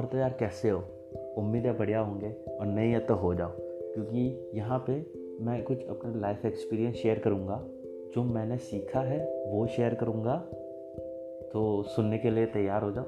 और तो यार कैसे हो? उम्मीद है बढ़िया होंगे और नहीं है तो हो जाओ। क्योंकि यहाँ पे मैं कुछ अपना लाइफ एक्सपीरियंस शेयर करूँगा। जो मैंने सीखा है, वो शेयर करूँगा। तो सुनने के लिए तैयार हो जाओ।